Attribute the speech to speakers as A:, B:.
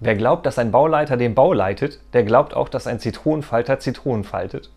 A: Wer glaubt, dass ein Bauleiter den Bau leitet, der glaubt auch, dass ein Zitronenfalter Zitronen faltet